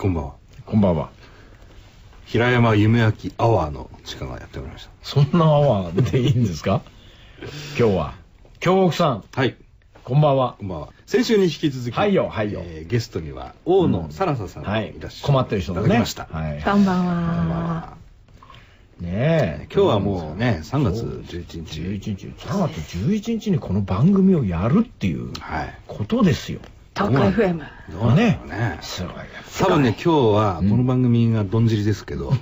こんばんは。こんばんは。平山夢明アワーの時間がやってまいりました。そんなアワーでいいんですか？今日は？京極さん、はい。こんばんは。こんばんは。先週に引き続き、はいよはいよえーゲストには、大野さらささんがはいいらっしゃ。困ってる人いだね。ました。はい。こんばんこんばんは。はねえ。今日はもうね、3月11日。11日。3月11日にこの番組をやるっていうはい。ことですよ。東京 FM。どうなんだろうね。すごい。多分ね、今日はこの番組がどんじりですけど、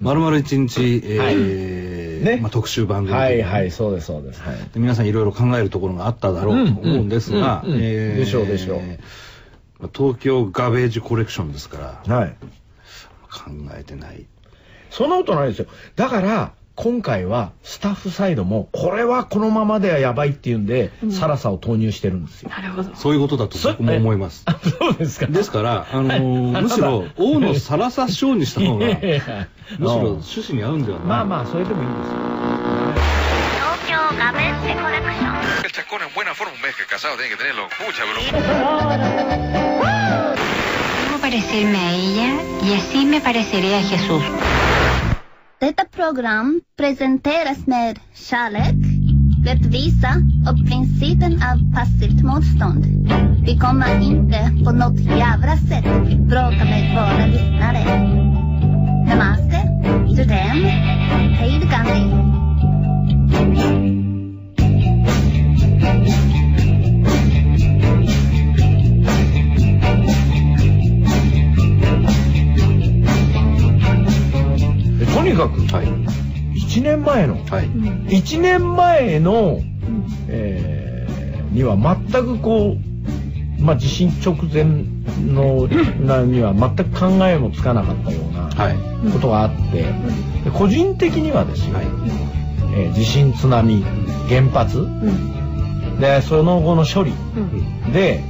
まるまる一日、えーはいねまあ、特集番組はいではい、そうですそうです。はい。で皆さんいろいろ考えるところがあっただろうと思うんですが、うんうんうんえーでしょうでしょうまあ東京ガベージコレクションですから、はい。考えてない。そんなことないですよ。だから、今回はスタッフサイドも、これはこのままではやばいっていうんで、サラサを投入してるんですよ。なるほど。そういうことだと僕も思います。あ、そうですか。ですから、あのーむしろ、大野サラサ賞にした方が、むしろ趣旨に合うんではないまあまあ、それでもいいんですよ。東京ガベッセコレクション El chascón en buena forma, un mes que casado tiene que tenerlo. Pucha, pero... Debo parecerme a ella y así me pareceré a Jesús. Detta program presenteras med kärlek, rättvisa och principen av passivt motstånd. Vi kommer inte på något jävla sätt bråka med våra lyssnare. Namaste, Judem, hej Gandhi. とにかく、はい。1年前の、はい。1年前の、えーには全くこう、まあ、地震直前のなには全く考えもつかなかったようなはい。ことがあって、で個人的にはですよ、はい。えー地震津波原発うん。でその後の処理うん。で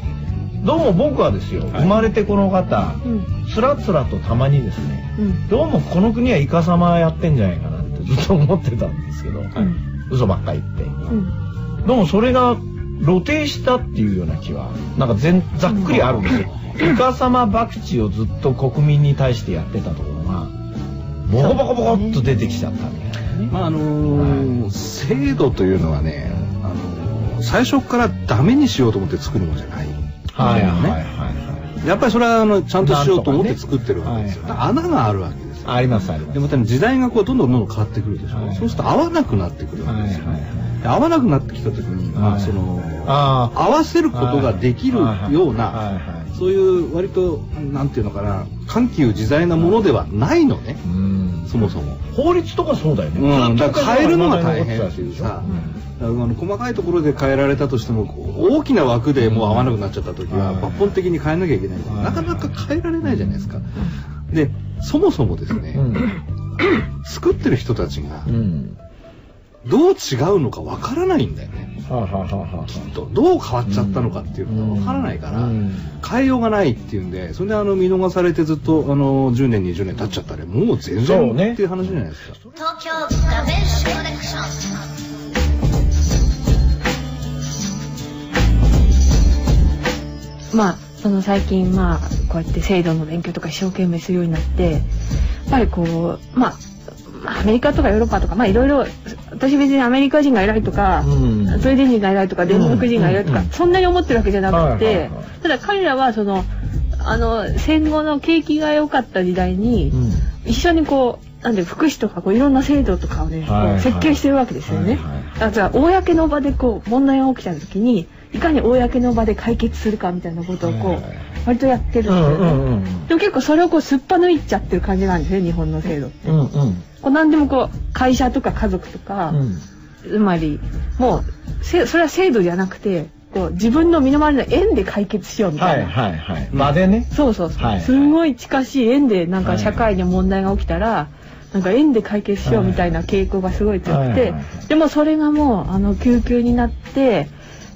どうも僕はですよ、はい生まれてこの方うん。つらつらとたまにですねうん。どうもこの国はイカサマやってんじゃないかなってずっと 思ってたんですけど、はい。嘘ばっかり言って。うん。どうもそれが露呈したっていうような気はなんか全ざっくりあるんですよ。イカサマ博打をずっと国民に対してやってたところがボコボコボコっと出てきちゃったみたいなね。まああのー制度というのはね、あのー最初からダメにしようと思って作るものじゃない。はいはいはいねはい。やっぱりそれはあのちゃんとしようと思って作ってるわけですよ。なんとか穴があるわけですよ。ありますあります。でまた時代がこうどんどんどんどん変わってくるでしょ。はいそうすると合わなくなってくるわけですよ。はいはいはいで合わなくなってきた時に、まあはいそのあ合わせることができるようなはいそういう割となんていうのかな緩急自在なものではないのね。うんそもそも。法律とかそうだよね。うん、だから変えるのが大変残っていうさ、うんあの細かいところで変えられたとしても大きな枠でもう合わなくなっちゃった時はうん抜本的に変えなきゃいけないんでうんなかなか変えられないじゃないですか。でそもそもですね、うん作ってる人たちがうん。どう違うのかわからないんだよね。はあ、はあはあはあ、きっとどう変わっちゃったのかっていうのがわからないから、うん変えようがないっていうんでそれであの見逃されてずっとあの10年20年経っちゃったらもう全然そうねっていう話じゃないですか。東京ガベッセコレクションまあ、その最近、まあ、こうやって制度の勉強とか一生懸命するようになって、やっぱりこう、まあ、まあアメリカとかヨーロッパとか、まあいろいろ、私別にアメリカ人が偉いとか、うん。スウェーデン人が偉いとか、デンマーク人が偉いとか、うん。そんなに思ってるわけじゃなくてはい、ただ彼らはその、あの、戦後の景気が良かった時代に、うん。一緒にこう、なんで福祉とかこういろんな制度とかをね、設計してるわけですよね。はいはい公の場でこう問題が起きた時にいかに公の場で解決するかみたいなことをこう、はいはいはい割とやってるんですよね。うんうんうんでも結構それをこうすっぱ抜いちゃってる感じなんですね日本の制度って。うんうんこう何でもこう会社とか家族とか、うんつまりもうせそれは制度じゃなくてこう自分の身の回りの縁で解決しようみたいな。はいはいはい。場でね。そうそうそう、はいすごい近しい縁でなんか社会に問題が起きたら、なんか縁で解決しようみたいな傾向がすごい強くて、はいはいはいでもそれがもうあの救急になって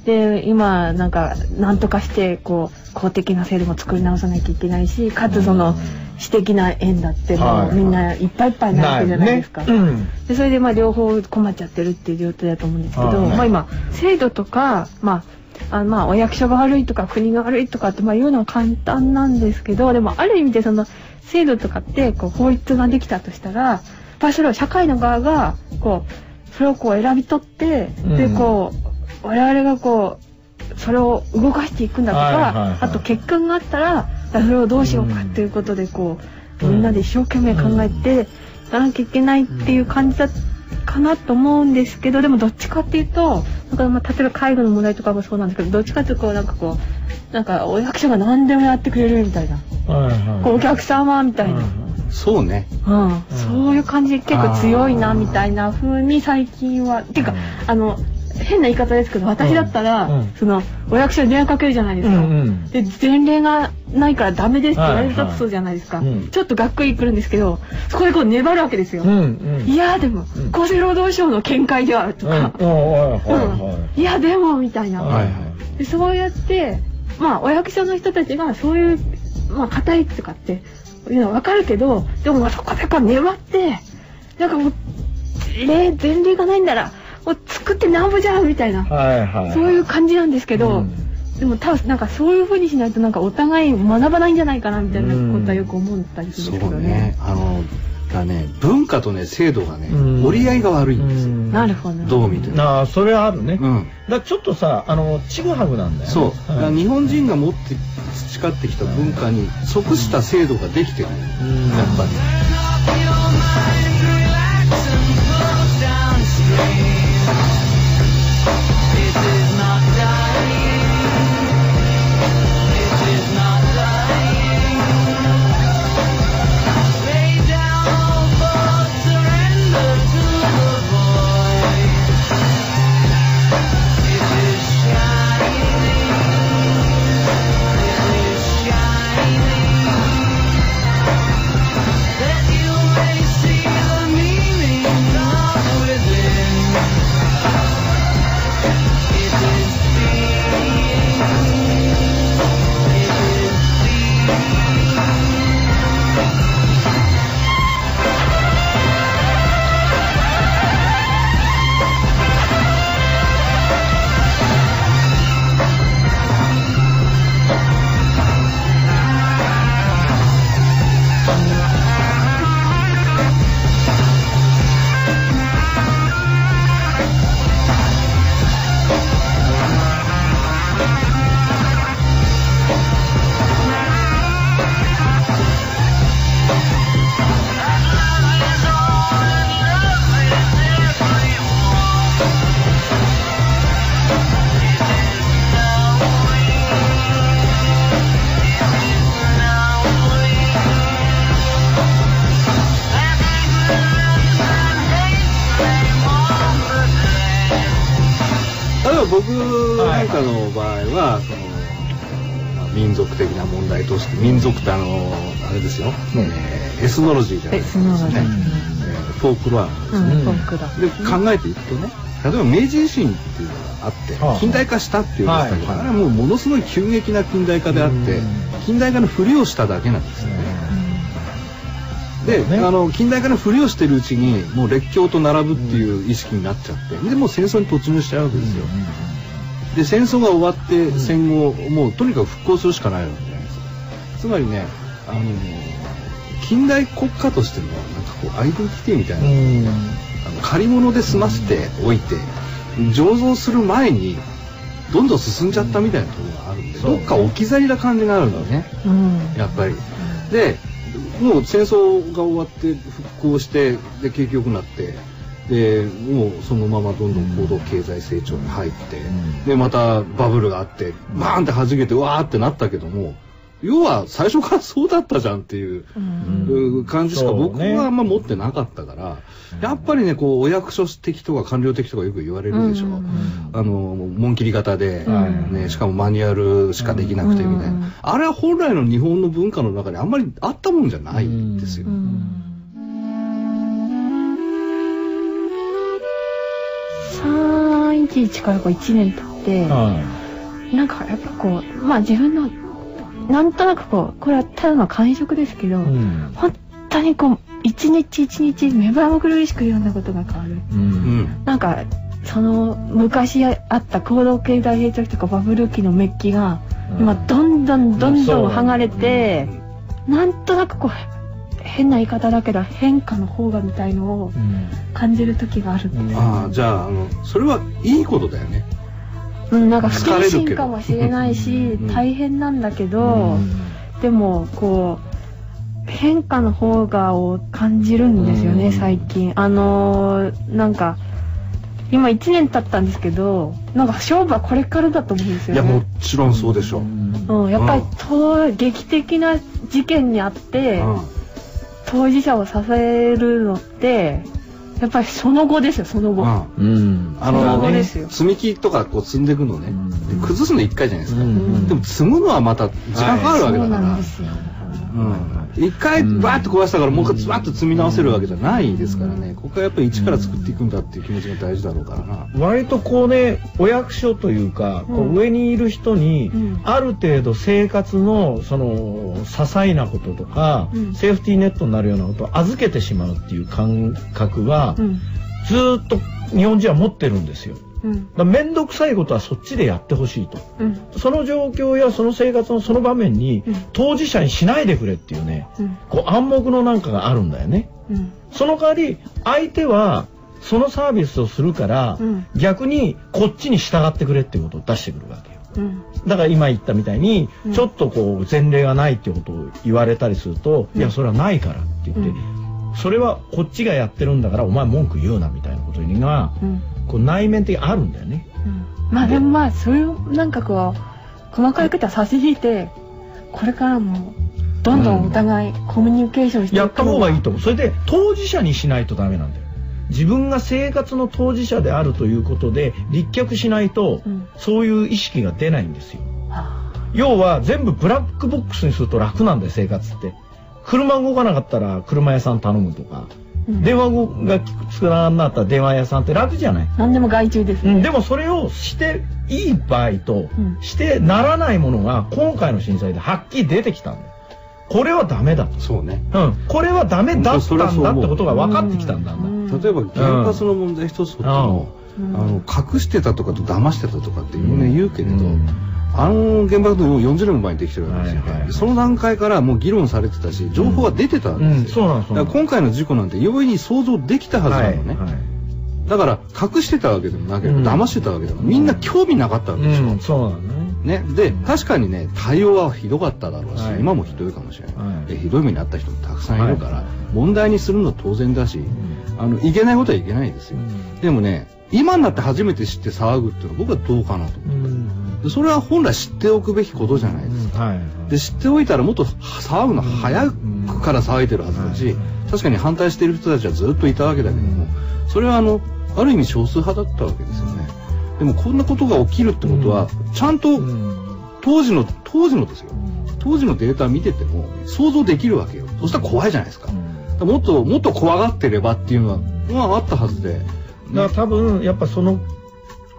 で今なんか何とかしてこう公的な制度も作り直さなきゃいけないしかつその私的な縁だってはいもうみんないっぱいいっぱいになってるじゃないですか。なるね。うん。でそれでまあ両方困っちゃってるっていう状態だと思うんですけど、はいまあ今制度とかまああまあお役所が悪いとか国が悪いとかってまあ言うのは簡単なんですけどでもある意味でその制度とかってこう法律ができたとしたらやっぱりそれを社会の側がこうそれをこう選び取って、でうん。こう我々がこうそれを動かしていくんだとか、はいはいはいあと結果があったらそれをどうしようかっていうことでこう、うん。みんなで一生懸命考えていかなきゃいけないっていう感じだかなと思うんですけどでもどっちかっていうとなんかまあ例えば介護の問題とかもそうなんですけどどっちかっていうとこうなんかこうなんかお役所が何でもやってくれるみたいな、はいはい。こうお客様みたいな、そうね。うん。そういう感じで結構強いなみたいな風に最近はっていうかあの変な言い方ですけど私だったら、うんうん。そのお役所に電話かけるじゃないですか、うんうん。で前例がないからダメですって言われたはいはい。とそうじゃないですか、うん。ちょっとがっくりくるんですけどそこでこう粘るわけですよ、うんうん。いやでも、ん。厚生労働省の見解ではとか、いやでもみたいな、はいはい。でそうやってまあお役所の人たちがそういうまあ硬いとかっていうのは分かるけどでもまあそこでこう粘ってなんかもう例前例がないんならもう作ってなんぼじゃんみたいな、はいはい。そういう感じなんですけど、うん。でも多分なんかそういう風にしないとなんかお互い学ばないんじゃないかなみたいなことはよく思ったりするんですけどそうね。ね。あのだね文化とね制度がね、うん。折り合いが悪いんですよ、うん。なるほど。どう見ても。なあそれはあるね、うん。らちょっとさあのちぐはぐなんだよね。そう、だから日本人が持って培ってきた文化に即した制度ができてる、うん。やっぱり。として民族ってあのあれですよ、えー。エスノロジーじゃないですか、エスノロジー。えーフォークロアうん、うん。フォークだ。で考えていくとね例えば明治維新っていうのがあって、はあ。近代化したっていうんですけど、はい。あれはもうものすごい急激な近代化であって、うん。近代化のふりをしただけなんですよね。で、ね。あの近代化のふりをしてるうちにもう列強と並ぶっていう意識になっちゃってでもう戦争に突入しちゃうわけですよ。で戦争が終わって戦後もうとにかく復興するしかないわけ。で。つまりねあの近代国家としてのなんかこうアイデンティティみたいな、うんあの借り物で済ませておいて醸造する前にどんどん進んじゃったみたいなところがあるんで、どっか置き去りな感じがあるんだよねうん。やっぱり。でもう戦争が終わって復興してで景気良くなってでもうそのままどんどん高度経済成長に入って、んでまたバブルがあってバーンって弾けてわーってなったけども要は最初からそうだったじゃんっていう。感じしか僕はあんま持ってなかったから、やっぱりねこうお役所的とか官僚的とかよく言われるでしょ、うん。あの紋切り型で、うんね、しかもマニュアルしかできなくてみたいな、うん。あれは本来の日本の文化の中にあんまりあったもんじゃないんですよ、うん。311からこう1年経って、はなんかやっぱこうまあ自分のなんとなくこうこれはただの感触ですけど、いうん。本当にこう一日一日目まぐるしくいろんなことが変わる。ううん。んなんかその昔あった高度経済成長期とかバブル期のメッキが今どんどんどんどん剥がれてなんとなくこう変な言い方だけど変化の方がみたいのをうん。感じる時がある、うん。ああじゃああのそれはいいことだよねうん、なんか不謹慎かもしれないしうん大変なんだけど、でもこう変化の方がを感じるんですよね、うん。最近。あのーなんか今1年経ったんですけどなんか勝負はこれからだと思うんですよね。いやもちろんそうでしょう、うん、やっぱりと劇的な事件にあって、うん。当事者を支えるのってやっぱりその後ですよその後、うん。うん。あそのの後ですよ。積み木とかこう積んでいくのね、うん。で崩すの1回じゃないですか、うん。でも積むのはまた時間かかるわけだそうからなんですよ。うん一回バーッと壊したからもう一回バーッと積み直せるわけじゃないですからね。ここはやっぱり一から作っていくんだっていう気持ちが大事だろうから。な割とこうねお役所というか、こう上にいる人に、うん。ある程度生活のその些細なこととか、うん。セーフティーネットになるようなことを預けてしまうっていう感覚は、うん。ずーっと日本人は持ってるんですよ。うん。だ面倒くさいことはそっちでやってほしいと。うん。その状況やその生活のその場面に、うん。当事者にしないでくれっていうね、うん。こう暗黙のなんかがあるんだよね。うん。その代わり相手はそのサービスをするから、うん。逆にこっちに従ってくれっていうことを出してくるわけよ。うん。だから今言ったみたいに、うん。ちょっとこう前例がないってことを言われたりすると、うん。いやそれはないからって言って、うそれはこっちがやってるんだからお前文句言うなみたいなことがうんこう内面的にあるんだよね。うんまあでもまあそういうなんかこう細かいことは差し引いてこれからもどんどんお互いコミュニケーションしていくやった方がいいと思思う。それで当事者にしないとダメなんだよ。自分が生活の当事者であるということで立脚しないと、うんそういう意識が出ないんですよ。あ要は全部ブラックボックスにすると楽なんだよ生活って車動かなかったら車屋さん頼むとか、うん電話がつながんなったら電話屋さんって楽じゃない、何でも外注ですね、うん、でもそれをしていい場合と、うん。してならないものが今回の震災ではっきり出てきたんだよ。これはダメだと、そうね。うん、これはダメだったんだってことが分かってきたんだ、うん。例えば原発の問題一つとっても、うん。あの隠してたとかと騙してたとかってみんな言うけれど、うんあの原爆の40年も前にできてるわけですよ、はいはいはい。その段階からもう議論されてたし情報が出てたんですよ、そうなんですだから今回の事故なんて容易に想像できたはずなのね、はいはい。だから隠してたわけでもなければ、うん。騙してたわけでもみんな興味なかったわけでしょ、うん、そうなんだね。ね、で確かにね対応はひどかっただろうし、はい。今もひどいかもしれない、はい。でひどい目に遭った人もたくさんいるから、はい。問題にするのは当然だし、あのいけないことはいけないですよ、でもね今になって初めて知って騒ぐっていうのは僕はどうかなと思ううん。でそれは本来知っておくべきことじゃないですか、はいで知っておいたらもっと騒ぐの早くから騒いでるはずだし、はい確かに反対している人たちはずっといたわけだけども、それはあのある意味少数派だったわけですよね。でもこんなことが起きるってことは、ちゃんとうん。当時の当時のですよ。当時のデータ見てても想像できるわけよ。そしたら怖いじゃないですか,、もっともっと怖がってればっていうのはまああったはずで、だから多分やっぱその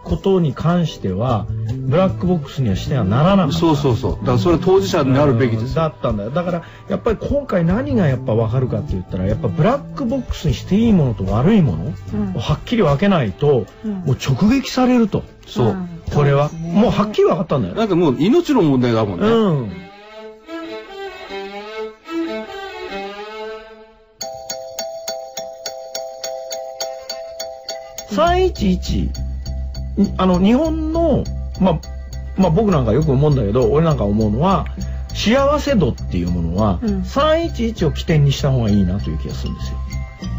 ことに関してはブラックボックスにはしてはならなかった。そうそうそう。だからそれは当事者になるべきです。よだったんだよ。だからやっぱり今回何がやっぱ分かるかって言ったらやっぱブラックボックスにしていいものと悪いものうん。をはっきり分けないとうん。もう直撃されると。そう、ん。これは。もうはっきり分かったんだよ。だってもう命の問題だもんね、うん。311あの日本のまあまあ僕なんかよく思うんだけど俺なんか思うのは幸せ度っていうものは、うん。311を起点にした方がいいなという気がするんですよ。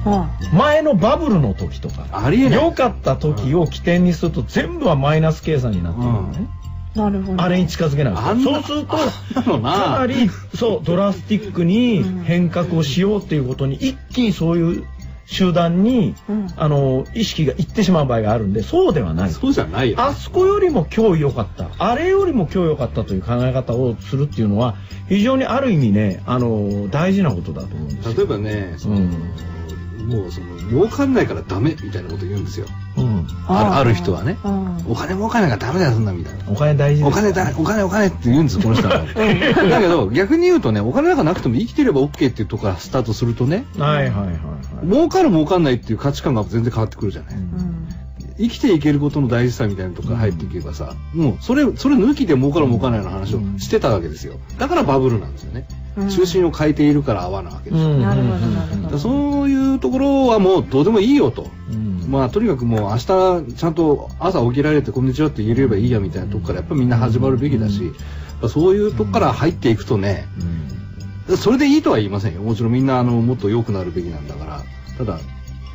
は前のバブルの時とかありえない。良かった時を起点にすると全部はマイナス計算になっているのね、あなるほど。あれに近づけない。そうするとかなりそうドラスティックに変革をしようっていうことに一気にそういう集団に、うん。あの意識がいってしまう場合があるんでそうではない。そうじゃないよあそこよりも今日良かった。あれよりも今日良かったという考え方をするっていうのは非常にある意味ねあの大事なことだと思うんですよ。例えばね、うんもうその儲かんないからダメみたいなこと言うんですよ。うん。あるある人はね。うん。お金儲かんないからダメだよそんなみたいな。お金大事ですお金だお金お金って言うんですこの人は。だけど逆に言うとねお金なんかなくても生きてれば OK っていうところからスタートするとねはいはいはいはい。儲かる儲かんないっていう価値観が全然変わってくるじゃない、うん生きていけることの大事さみたいなとこから入っていけばさ、もうそれそれ抜きで儲かる儲かんないの話をしてたわけですよ。だからバブルなんですよね、うん。中心を変えているから泡なわけですよ、うん。なるほどなるほど。そういうところはもうどうでもいいよと、うん。まあとにかくもう明日ちゃんと朝起きられてこんにちはって言えればいいやみたいなとこからやっぱみんな始まるべきだし、そういうとこから入っていくとね、それでいいとは言いませんよ。もちろんみんなあのもっと良くなるべきなんだから。ただ、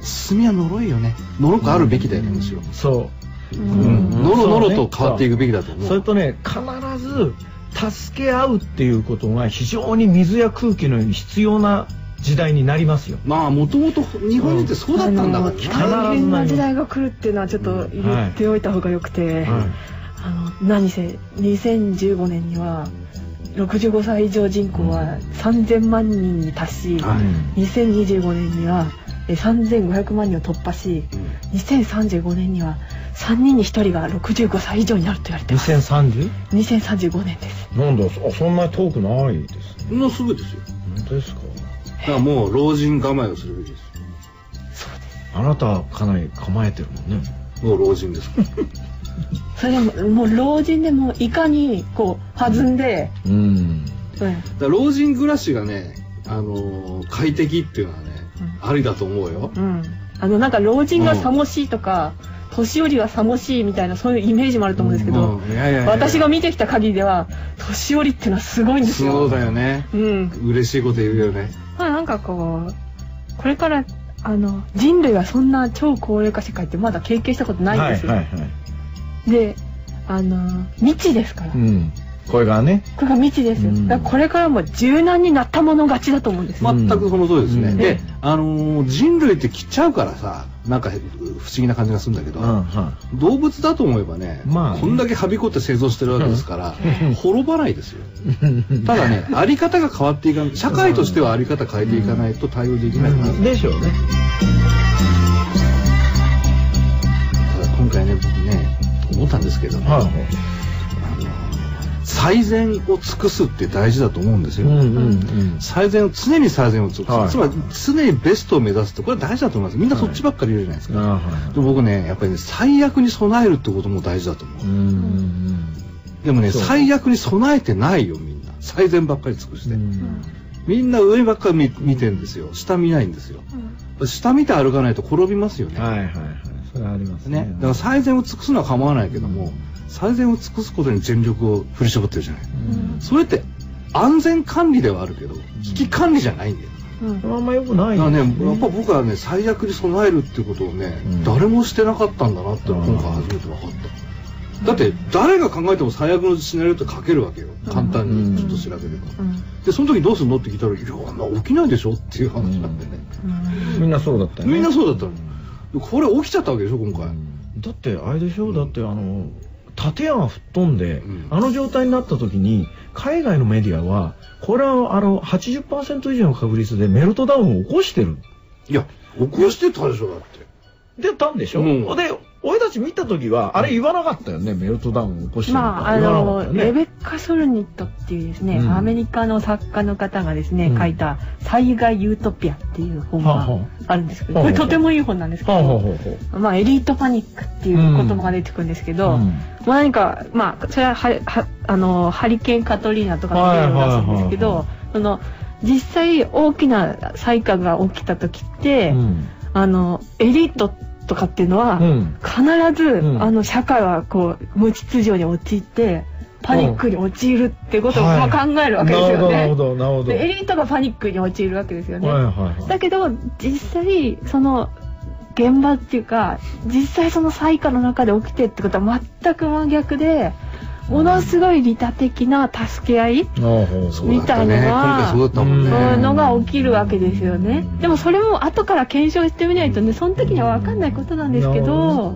進みは呪いよね。呪くあるべきだよね、むしろ。そううん。のろのろと変わっていくべきだと思う。それとね必ず助け合うっていうことが非常に水や空気のように必要な時代になりますよ。まあもともと日本人ってそうだったんだから必ずな。大変な時代が来るっていうのはちょっと言っておいた方がよくて、はあの何せ2015年には65歳以上人口は3000万人に達し、はい2025年にはえ3500万人を突破し2035年には3人に1人が65歳以上になると言われてます 2030? 2035年ですなんだそそんなに遠くないですね。もうすぐですよ。本当ですか？だからもう老人構えをするべきですあなたはかなり構えてるもんね。よ。もう老人ですから。それでももう老人でもいかにこう弾んで、うん。うんだ老人暮らしがね、あのー快適っていうのはね、ありだと思うよ。うん、あのなんか老人がさもしいとか、年寄りがさもしいみたいなそういうイメージもあると思うんですけど、私が見てきた限りでは年寄りっていうのはすごいんですよ。そうだよね。うん。嬉しいこと言うよね。まあなんかこうこれからあの人類はそんな超高齢化世界ってまだ経験したことないんですよ。はいはいはい。であの未知ですから、うん。これがね。これが未知ですよ。うんだからこれからも柔軟になったもの勝ちだと思うんですよ。全くその通りですね。うんで、あのー人類って切っちゃうからさ、なんか不思議な感じがするんだけど、うんは動物だと思えばね、まあねこんだけはびこって生存してるわけですから、滅ばないですよ。い。ただね、あり方が変わっていかない、社会としてはあり方変えていかないと対応できないかな。でしょうね。ただ今回ね、僕ね、思ったんですけどね、はい。最善を尽くすって大事だと思うんですよ。うんうんうん。最善を常に最善を尽くす、はい。つまり常にベストを目指すってこれは大事だと思います。みんなそっちばっかり言うじゃないですか、あはい。でも僕ねやっぱりね最悪に備えるってことも大事だと思う、うんうんでもね最悪に備えてないよみんな。最善ばっかり尽くして、うん。みんな上ばっかり見見てるんですよ。下見ないんですよ。下見て歩かないと転びますよね、はいはいはい。それはありますね。ね。だから最善を尽くすのは構わないけども最善を尽くすことに全力を振り絞ってるじゃないうんそれって安全管理ではあるけど危機管理じゃないんだようんあんま良くないだからですね、やっぱ僕はね、最悪に備えるってことをね、うん誰もしてなかったんだなってうん今回初めて分かった。だって、誰が考えても最悪のシナリオって書けるわけよ。簡単うんにちょっと調べれば。うんで、その時どうするのって聞いたら、いや、あんな起きないでしょっていう話なんでね。みんなそうだったよね。みんなそうだったの。でこれ起きちゃったわけでしょ、今回。だってあれでしょ、だってあの建屋が吹っ飛んで、うん。あの状態になった時に海外のメディアはこれはあの80%以上の確率でメルトダウンを起こしてる。いや、起こしてたでしょ、だって。でたんでしょ、うん。で俺たち見た時はあれ言わなかったよね、メルトダウンを起こしてまあ、あの、ね、レベッカ・ソルニットっていうですね、うん。アメリカの作家の方がですね、うん。書いた災害ユートピアっていう本があるんですけど、これとてもいい本なんですけど、まあ、エリートパニックっていう言葉が出てくるんですけど、うん。まあ何か、まあ、それはははあのハリケーンカトリーナとかの例を出すんですけどはいはいはいはい、その実際大きな災禍が起きた時って、うん。あのエリートとかっていうのは、うん。必ず、うん。あの社会はこう無秩序に陥ってパニックに陥るってことを、はい。まあ、考えるわけですよなるほね。どなるほど。でエリートがパニックに陥るわけですよね。はい。はいはいだけど実際その現場っていうか実際その災禍の中で起きてってことは全く真逆でものすごい利他的な助け合い。みたいのは今回そういうのが起きるわけですよね。でもそれも後から検証してみないとねその時には分かんないことなんですけど。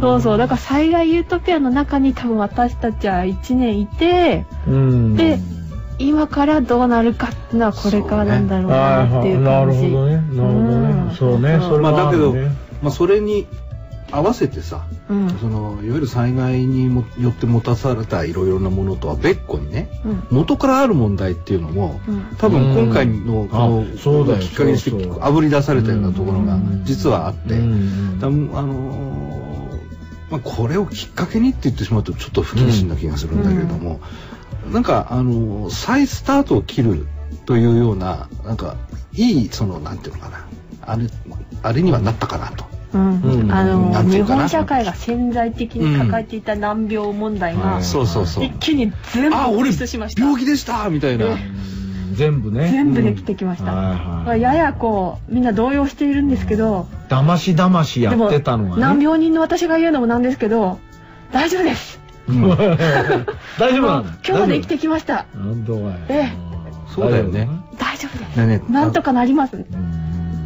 そうそうだから災害ユートピアの中に多分私たちは1年いてうん。で今からどうなるかっていうのはこれからなんだろうはいなっていうはいなる感じ。ほどね。なるほどうん。ね。そうねそれまあはだけどねまあそれに合わせてさ、うん。そのいわゆる災害にもよって持たされたいろいろなものとは別個にねうん。元からある問題っていうのもうん。多分今回のこのあそうだよ。きっかけにしてそうそう。あぶり出されたようなところがうん。実はあって、うん。だあのーまあ、これをきっかけにって言ってしまうとちょっと不謹慎な気がするんだけれども、なんかあの再スタートを切るというようななんかいいそのなんていうのかなあれあれにはなったかなと。うん。うんあの日本社会が潜在的に抱えていた難病問題がうん。そうそうそう。一気に全部あ俺放出しました。病気でしたみたいな。全部ね。全部できてきました、はいはい。ややこうみんな動揺しているんですけど、だましだましやってたのがね。難病人の私が言うのもなんですけど大丈夫です。大丈夫なんだ。もう今日まで生きてきました。なんとかやええ。そうだよね。大丈夫です。なんとかなります。うん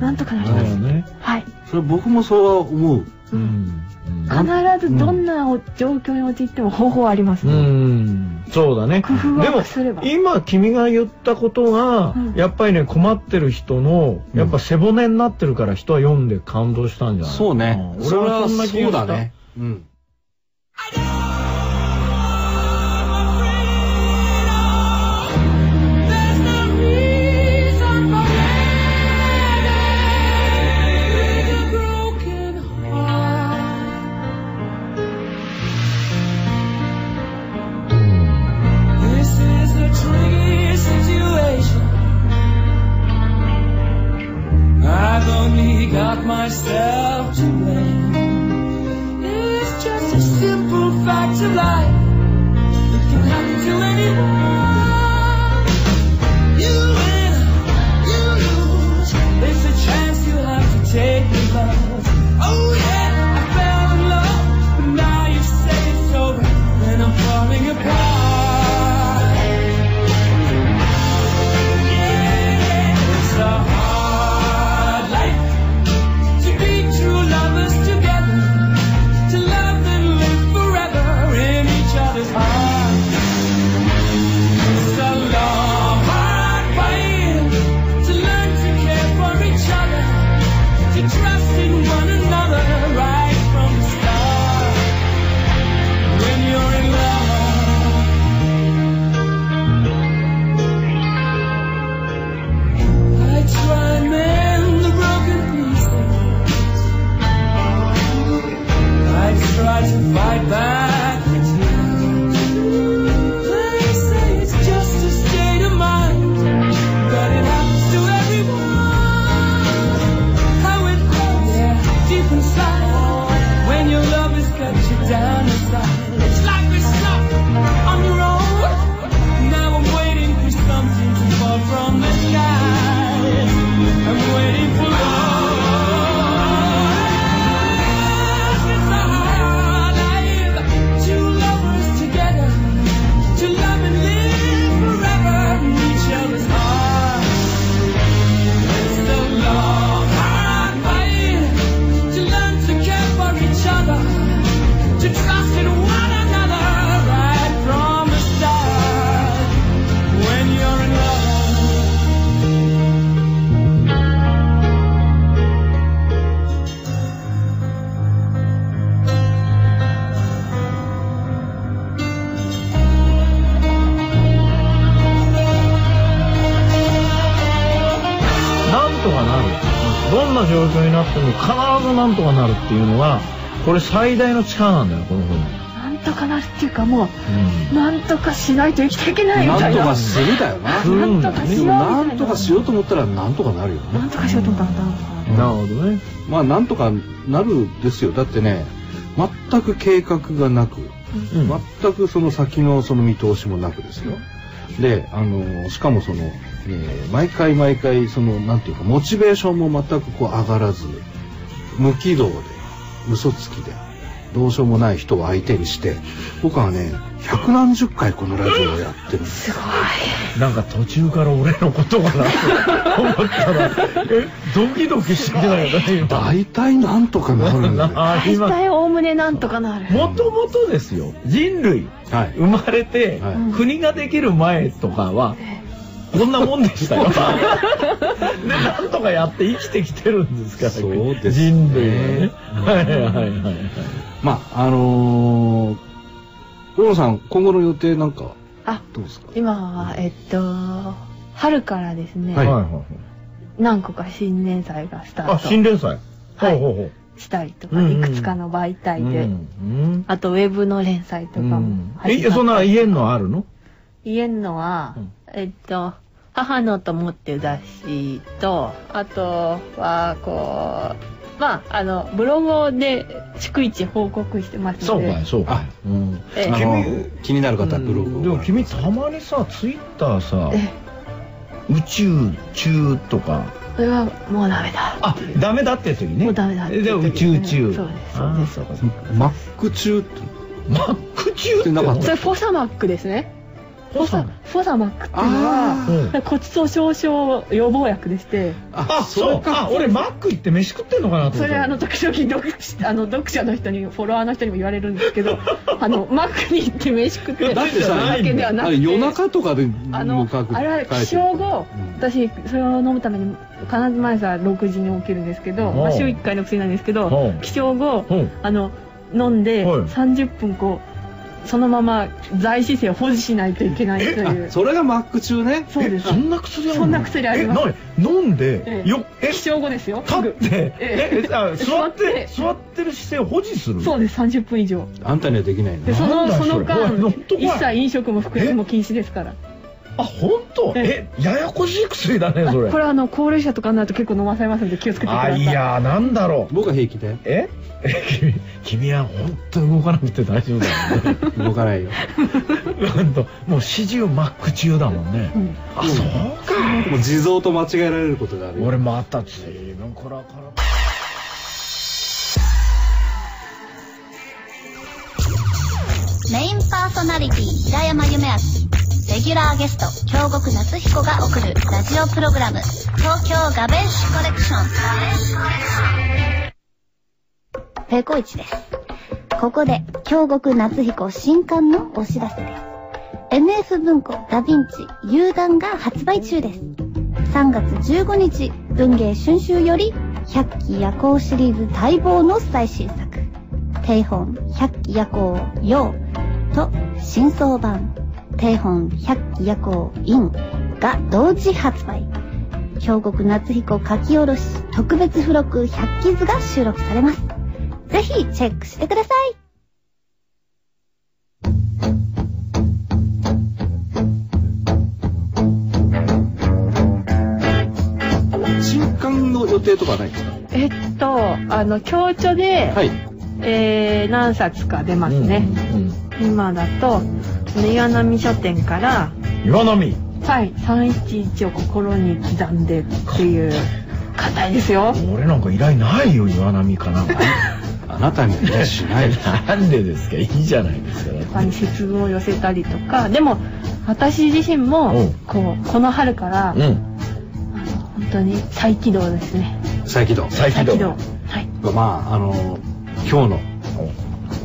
なんとかなりだますよね。はいそれ僕もそうは思う。うん。必ずどんなお状況に陥っても方法はあります、うん、そうだね。工夫でもはすれば今君が言ったことが、うんやっぱりね困ってる人のやっぱ背骨になってるから人は読んで感動したんじゃない？そうね。んそれ俺ははそんな気がした。そうだね。うん。I've only got myself to blame. It's just a simple fact of life. 状況になっても必ずなんとかなるっていうのが、これ最大の力なんだよ、この本。なんとかなるっていうかもうなんとかしないと生きていけないみたいななんとかするだよな。するんだねでもなんとかしようと思ったらなんとかなるよね。なんとかしようと思ったらなんとかなるほどね。まあなんとかなるですよ。だってね、全く計画がなく、うん全くその先のその見通しもなくですよ。で、あの、しかもその、えー毎回毎回その、なんていうか、モチベーションも全くこう上がらず、無軌道で、嘘つきで、どうしようもない人を相手にして、僕はね、百何十回このラジオをやってるんです。すごいなんか途中から俺のことかなと思ったら、え、ドキドキしてきたよね、今。大体なんとかなるんだよ。大体おおむねなんとかなるもともとですよ、人類、はい。生まれて、はい国ができる前とかは、こんなもんでしたよ。で、なんとかやって生きてきてるんですから、そうですね。人類はね。はいはいはいはい。まあ、あのー、大野さん、今後の予定なんか、あどうですか？今はえっと春からですね、はいはいはい。何個か新年祭がスタあ、ート。新連載？はい。ほうほうほう。したりとか、うん。うんいくつかの媒体で、うんあとウェブの連載とかもうん。えそんな言えんのあるの？言えんのは、うん。えっと母の友っていう雑誌とあとはこうまああのブログで逐一報告してますそうかいそうか。いうん。ええあの気になる方はブログをでも君たまにさツイッターさえ宇宙中とか。それはもうダメだ。あダメだって時ね。もうダメだって。で宇宙中。そうですそうです。あーそうかマック中って。マック中ってなかった。それフォサマックですねフォサフォサマックっていうのあうん。は骨粗鬆症予防薬でして。あそうあ俺マック行って飯食ってんのかなと思ったそれあの時々読あの読者の人にフォロワーの人にも言われるんですけど あのマックに行って飯食ってだってさだけではなくて夜中とかであのも書くあれは起床後、うん。私それを飲むために必ず毎朝6時に起きるんですけど、まあ、週1回の薬なんですけど起床後うん。あの飲んではい。30分こうそのまま在姿勢を保持しないといけないという。あそれがマック中ね？そうです。えそんな薬あるの？そんな薬あります。飲んでええ。よえ？起床後ですよ立って？ええ。えあ 座って。座座ってる姿勢を保持する？そうです30分以上。あんたにはできないねでそのなんだその間一切飲食も服薬も禁止ですからあ本当？ええややこしい薬だねそれ。これはあの高齢者とかになると結構飲まされますので気をつけてください。あいやーなんだろう。僕は平気だよえ？え 君君は本当に動かなくて大丈夫だよね。動かないよ。なんともう始終マック中だもんね、うん。あそうか。もう地蔵と間違えられることがあるよ。俺また随分こらからメインパーソナリティ平山夢明レギュラーゲスト京極夏彦が送るラジオプログラム東京ガベッシュコレクション。ペコイチです。ここで京極夏彦新刊のお知らせです。NF 文庫ダヴィンチ有段が発売中です。3月15日文芸春秋より百鬼夜行シリーズ待望の最新作。定本百鬼夜行陽と新装版。定本百鬼夜行陰が同時発売。京極夏彦書き下ろし特別付録百鬼図が収録されます。ぜひチェックしてください。新刊の予定とかはないですか？えっとあの共著で、はい。えー何冊か出ますね、うん。今だと岩波書店から岩波。はい311を心に刻んでっていう硬いですよ。俺なんか依頼ないよ岩波かなんか。あなたにはねしない。なんでですか？いいじゃないですか。他に節分を寄せたりとか。でも私自身うん。もこうこの春から、うん。あの本当に再起動ですね。再起動。再起動。再起動。はい。まああの今日の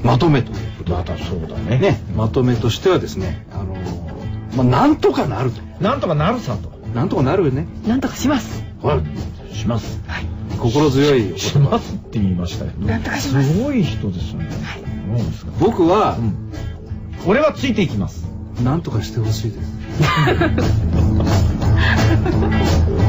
まとめという。ことまたそうだね。ね。まとめとしてはですねあのまあなんとかなると。なんとかなるさと。なんとかなるよね。なんとかします。はいします。心強いおしますって言いましたけどなんとかします。すごい人ですよね。そうですか？僕はうん。俺はついていきます。なんとかしてほしいです